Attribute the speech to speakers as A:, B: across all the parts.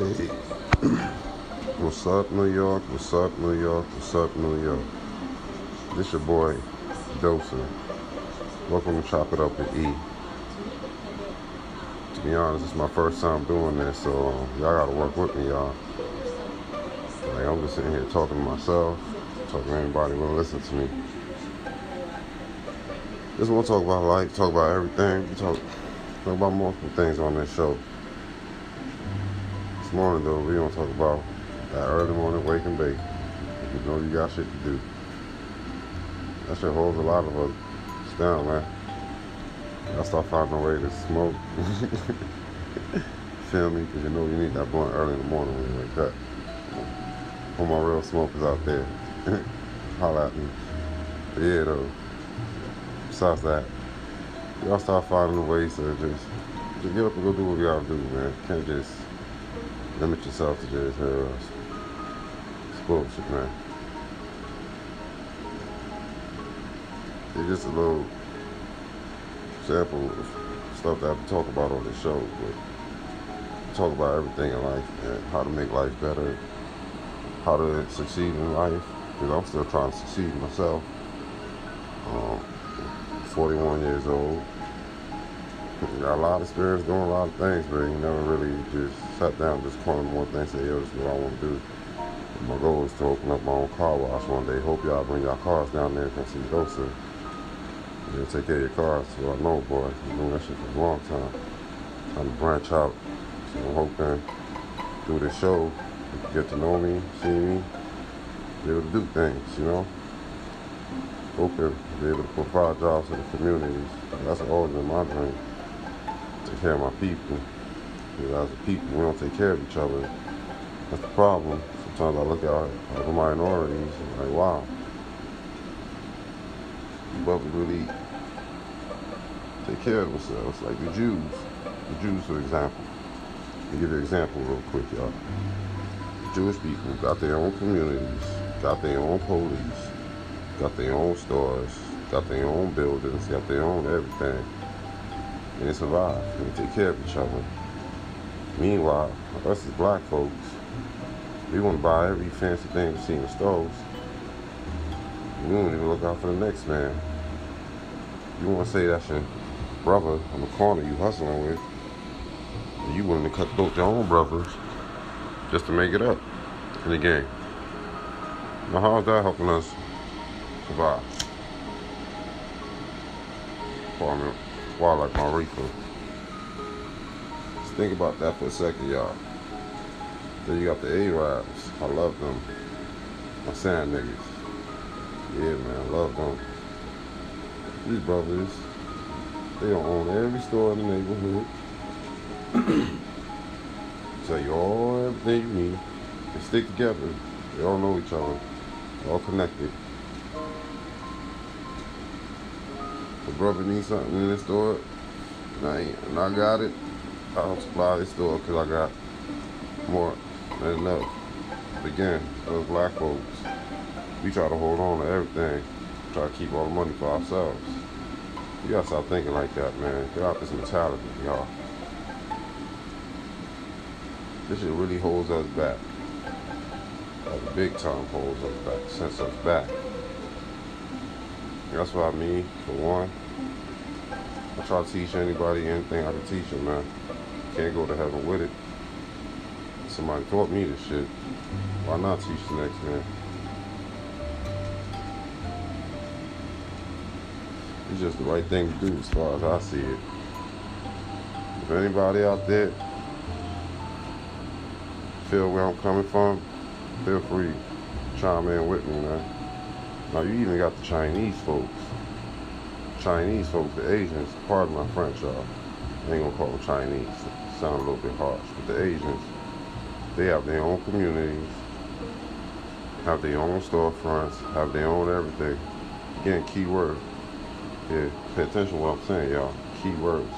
A: Hey, what's up, New York? What's up, New York? What's up, New York? This your boy, Dosa. Welcome to Chop It Up with E. To be honest, it's my first time doing this, so y'all gotta work with me, y'all. Like, I'm just sitting here talking to myself, talking to anybody who will listen to me. Just want to talk about life, talk about everything. Talk, talk about multiple things on this show. Morning, though, we gonna talk about that early morning wake and bake. You know you got shit to do. That shit holds a lot of us down, man. Y'all start finding a way to smoke. Feel me? Because you know you need that blunt early in the morning when you wake up. All my real smokers out there, holla at me. But yeah, though. Besides that, y'all start finding ways to just, just get up and go do what gotta do, man. Can't just limit yourself to just it's bullshit, man. It's just a little sample of stuff that I have to talk about on this show, but talk about everything in life and how to make life better, how to succeed in life. Because I'm still trying to succeed myself. Um, 41 years old. Got a lot of experience doing a lot of things, but you never really just sat down, just calling one thing, say, yo, this is what I want to do. And my goal is to open up my own car wash one day. Hope y'all bring y'all cars down there and come see Dosa. You take care of your cars. So I know, boy, I've doing that shit for a long time. Time to branch out. So I'm hoping through this show, you can get to know me, see me, be able to do things, you know? Hoping to be able to provide jobs to the communities. That's always been my dream. Take care of my people. Because as people, we don't take care of each other. That's the problem. Sometimes I look at other minorities and like, wow, you brothers really take care of themselves, like the Jews. The Jews, for example. I'll give you an example real quick, y'all. Jewish people got their own communities, got their own police, got their own stores, got their own buildings, got their own everything. And they survive and they take care of each other. Meanwhile, us as black folks, we want to buy every fancy thing we see in the stores. We don't even look out for the next man. You want to say that's your brother on the corner you hustling with, and you willing to cut both your own brothers just to make it up in the game. Now, how's that helping us survive? Farming wildlife on reefer. Just think about that for a second, y'all. Then you got the Arabs. I love them. My sand niggas. Yeah, man, I love them. These brothers, they don't own every store in the neighborhood. Tell you all everything you need. They stick together. They all know each other. They're all connected. A brother needs something in the store, and I, and I got it, I'll supply the store because I got more than enough. But again, those black folks, we try to hold on to everything, try to keep all the money for ourselves. You gotta stop thinking like that, man. Get out this mentality, y'all. This shit really holds us back. Like big time holds us back, sets us back. That's what I mean, for one. I try to teach anybody anything I can teach them, man. Can't go to heaven with it. Somebody taught me this shit. Why not teach the next man? It's just the right thing to do as far as I see it. If anybody out there feel where I'm coming from, feel free to chime in with me, man. Now you even got the Chinese folks. Chinese folks, the Asians, pardon my French, y'all. I ain't gonna call them Chinese. Sound a little bit harsh. But the Asians, they have their own communities, have their own storefronts, have their own everything. Again, key word. Yeah, pay attention to what I'm saying, y'all. Key words.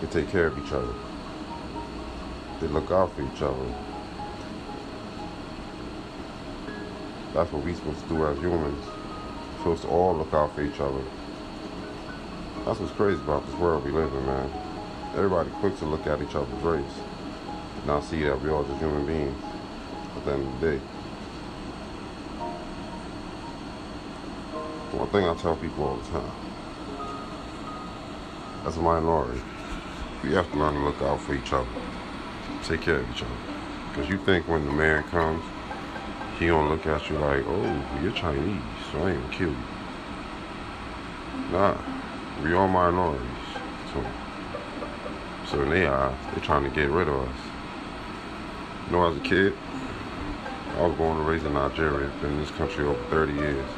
A: They take care of each other. They look out for each other. That's what we're supposed to do as humans. We're supposed to all look out for each other. That's what's crazy about this world we live in, man. Everybody quick to look at each other's race. Not see that we all just human beings at the end of the day. One thing I tell people all the time, as a minority, we have to learn to look out for each other. Take care of each other. Because you think when the man comes, he gonna look at you like, oh, you're Chinese, so I ain't gonna kill you. Nah, we all minorities. So, so in their eyes, they're trying to get rid of us. You know, as a kid, I was born and raised in Nigeria. Been in this country over 30 years.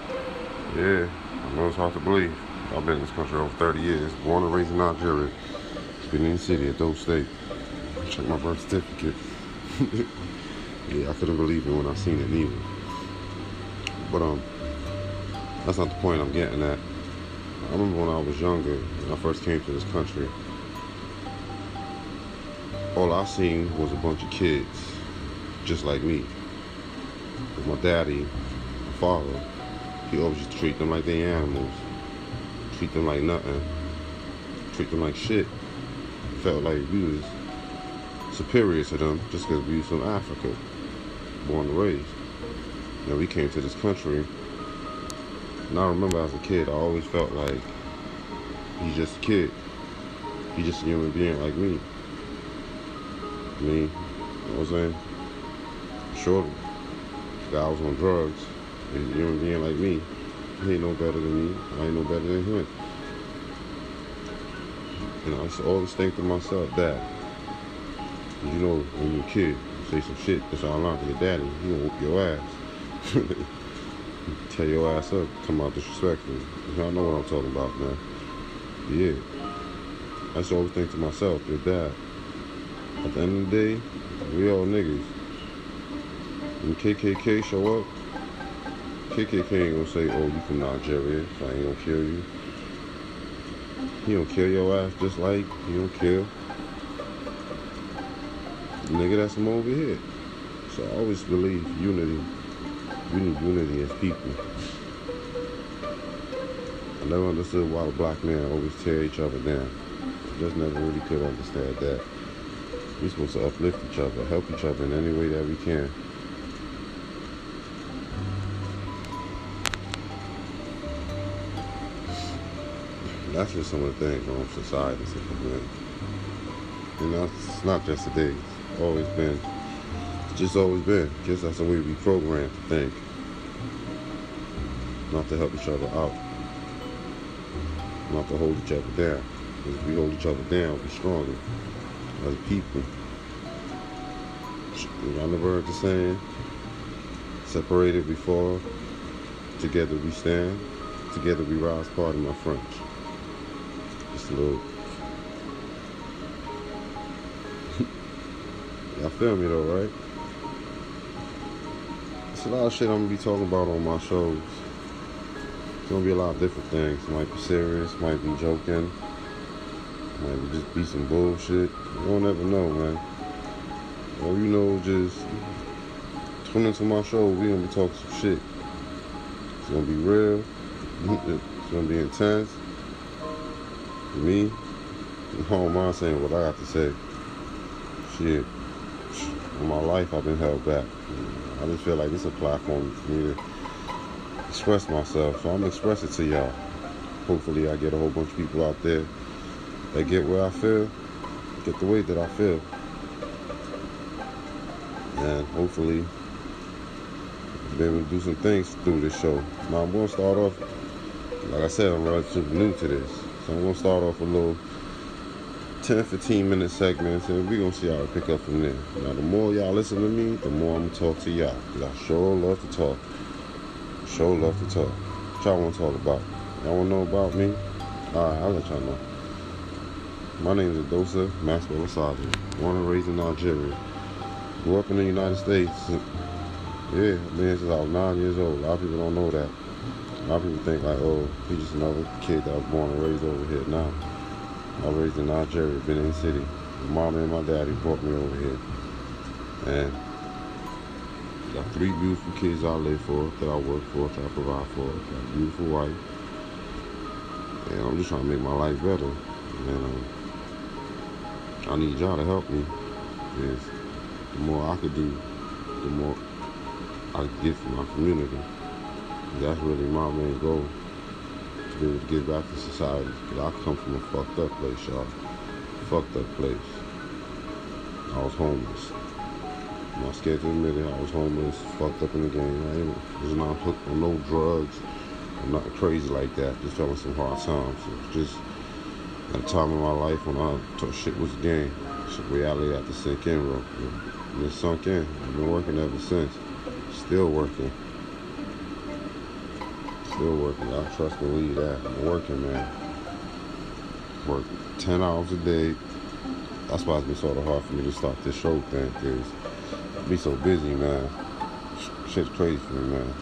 A: Yeah, I know it's hard to believe. I've been in this country over 30 years. Born and raised in Nigeria. Benin City at Edo State. Check my birth certificate. yeah, I couldn't believe it when I seen it neither. But um, that's not the point I'm getting at. I remember when I was younger, when I first came to this country, all I seen was a bunch of kids just like me. With my daddy, my father, he always used to treat them like they animals, treat them like nothing, treat them like shit. Felt like we was superior to them just because we was from Africa, born and raised. You know, we came to this country and I remember as a kid, I always felt like he's just a kid. He's just a human being like me. Me, you know what I'm saying? Sure, the guy was on drugs. He's a human being like me. He ain't no better than me. I ain't no better than him. And I always think to myself, that, you know, when you're a kid, say some shit that's to your daddy, he gonna whoop your ass. tear your ass up, come out disrespectful. Y'all know what I'm talking about, man. Yeah. I just always think to myself, your dad. At the end of the day, we all niggas. When KKK show up, KKK ain't gonna say, oh, you from Nigeria, so I ain't gonna kill you. He don't kill your ass just like he don't kill nigga that's from over here. So I always believe unity we need unity as people. I never understood why the black men always tear each other down. I just never really could understand that. We're supposed to uplift each other, help each other in any way that we can. That's just some of the things on society to implement. You know, it's not just today. Always been just always been. Guess that's the way we programmed to think. Not to help each other out. Not to hold each other down. Because if we hold each other down, we're stronger as people. Y'all never heard the saying? Separated fall, together we stand, together we rise, pardon my French. Just a little. Feel me though, right? It's a lot of shit I'm gonna be talking about on my shows. It's gonna be a lot of different things. It might be serious, might be joking, might just be some bullshit. You don't ever know, man. All you know, just tune into my show. We gonna be talking some shit. It's gonna be real. It's gonna be intense. Me, I don't mind saying what I got to say. Shit, in my life I've been held back. I just feel like it's a platform for me to express myself. So I'm expressing it to y'all. Hopefully I get a whole bunch of people out there that get where I feel, get the way that I feel. And hopefully be able to do some things through this show. Now I'm gonna start off, like I said, I'm relatively new to this. So I'm gonna start off a little 10, 15 minute segments, and we're gonna see how it pick up from there. Now, the more y'all listen to me, the more I'm gonna talk to y'all. Cause I sure love to talk. Sure love to talk. What y'all wanna talk about? Y'all wanna know about me? Alright, I'll let y'all know. My name is Adosa Maxwell Asadi, born and raised in Nigeria. Grew up in the United States. Yeah, been since I was nine years old. A lot of people don't know that. A lot of people think like, oh, he's just another kid that was born and raised over here. Now, I was raised in Nigeria, Benin City. My mom and my daddy brought me over here. And got three beautiful kids I live for, that I work for, that I provide for. Got a beautiful wife. And I'm just trying to make my life better. And um, I need y'all to help me. Because the more I could do, the more I get from my community. That's really my main goal, to able to back to society. Because I come from a fucked up place, y'all. Fucked up place. I was homeless. I'm not scared to admit it. I was homeless, fucked up in the game. I was not hooked on no drugs. I'm not crazy like that. Just in some hard times. So just at a time in my life when I thought shit was a game. Reality had to sink in, bro. And it sunk in. I've been working ever since. Still working. Still working. I trust believe that. I'm working, man. Work 10 hours a day. That's why it's been sort of hard for me to start this show thing, because be so busy, man. Shit's crazy for me, man.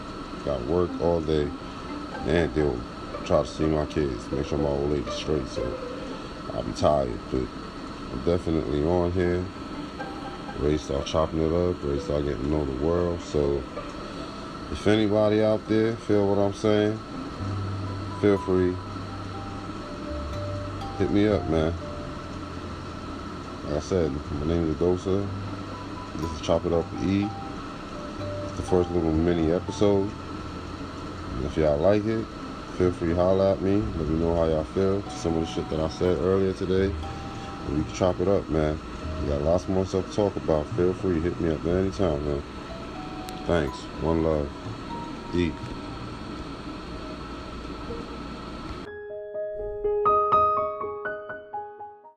A: Got work all day and they'll try to see my kids, make sure my old lady's straight. So I'll be tired, but I'm definitely on here. Ready to start chopping it up, ready to start getting to know the world. So if anybody out there feel what I'm saying, feel free. Hit me up, man. Like I said, my name is Dosa. This is Chop It Up E. It's the first little mini episode. And if y'all like it, feel free to holler at me. Let me know how y'all feel. Some of the shit that I said earlier today. And we can chop it up, man. We got lots more stuff to talk about. Feel free to hit me up at any time, man. Thanks. One love. E.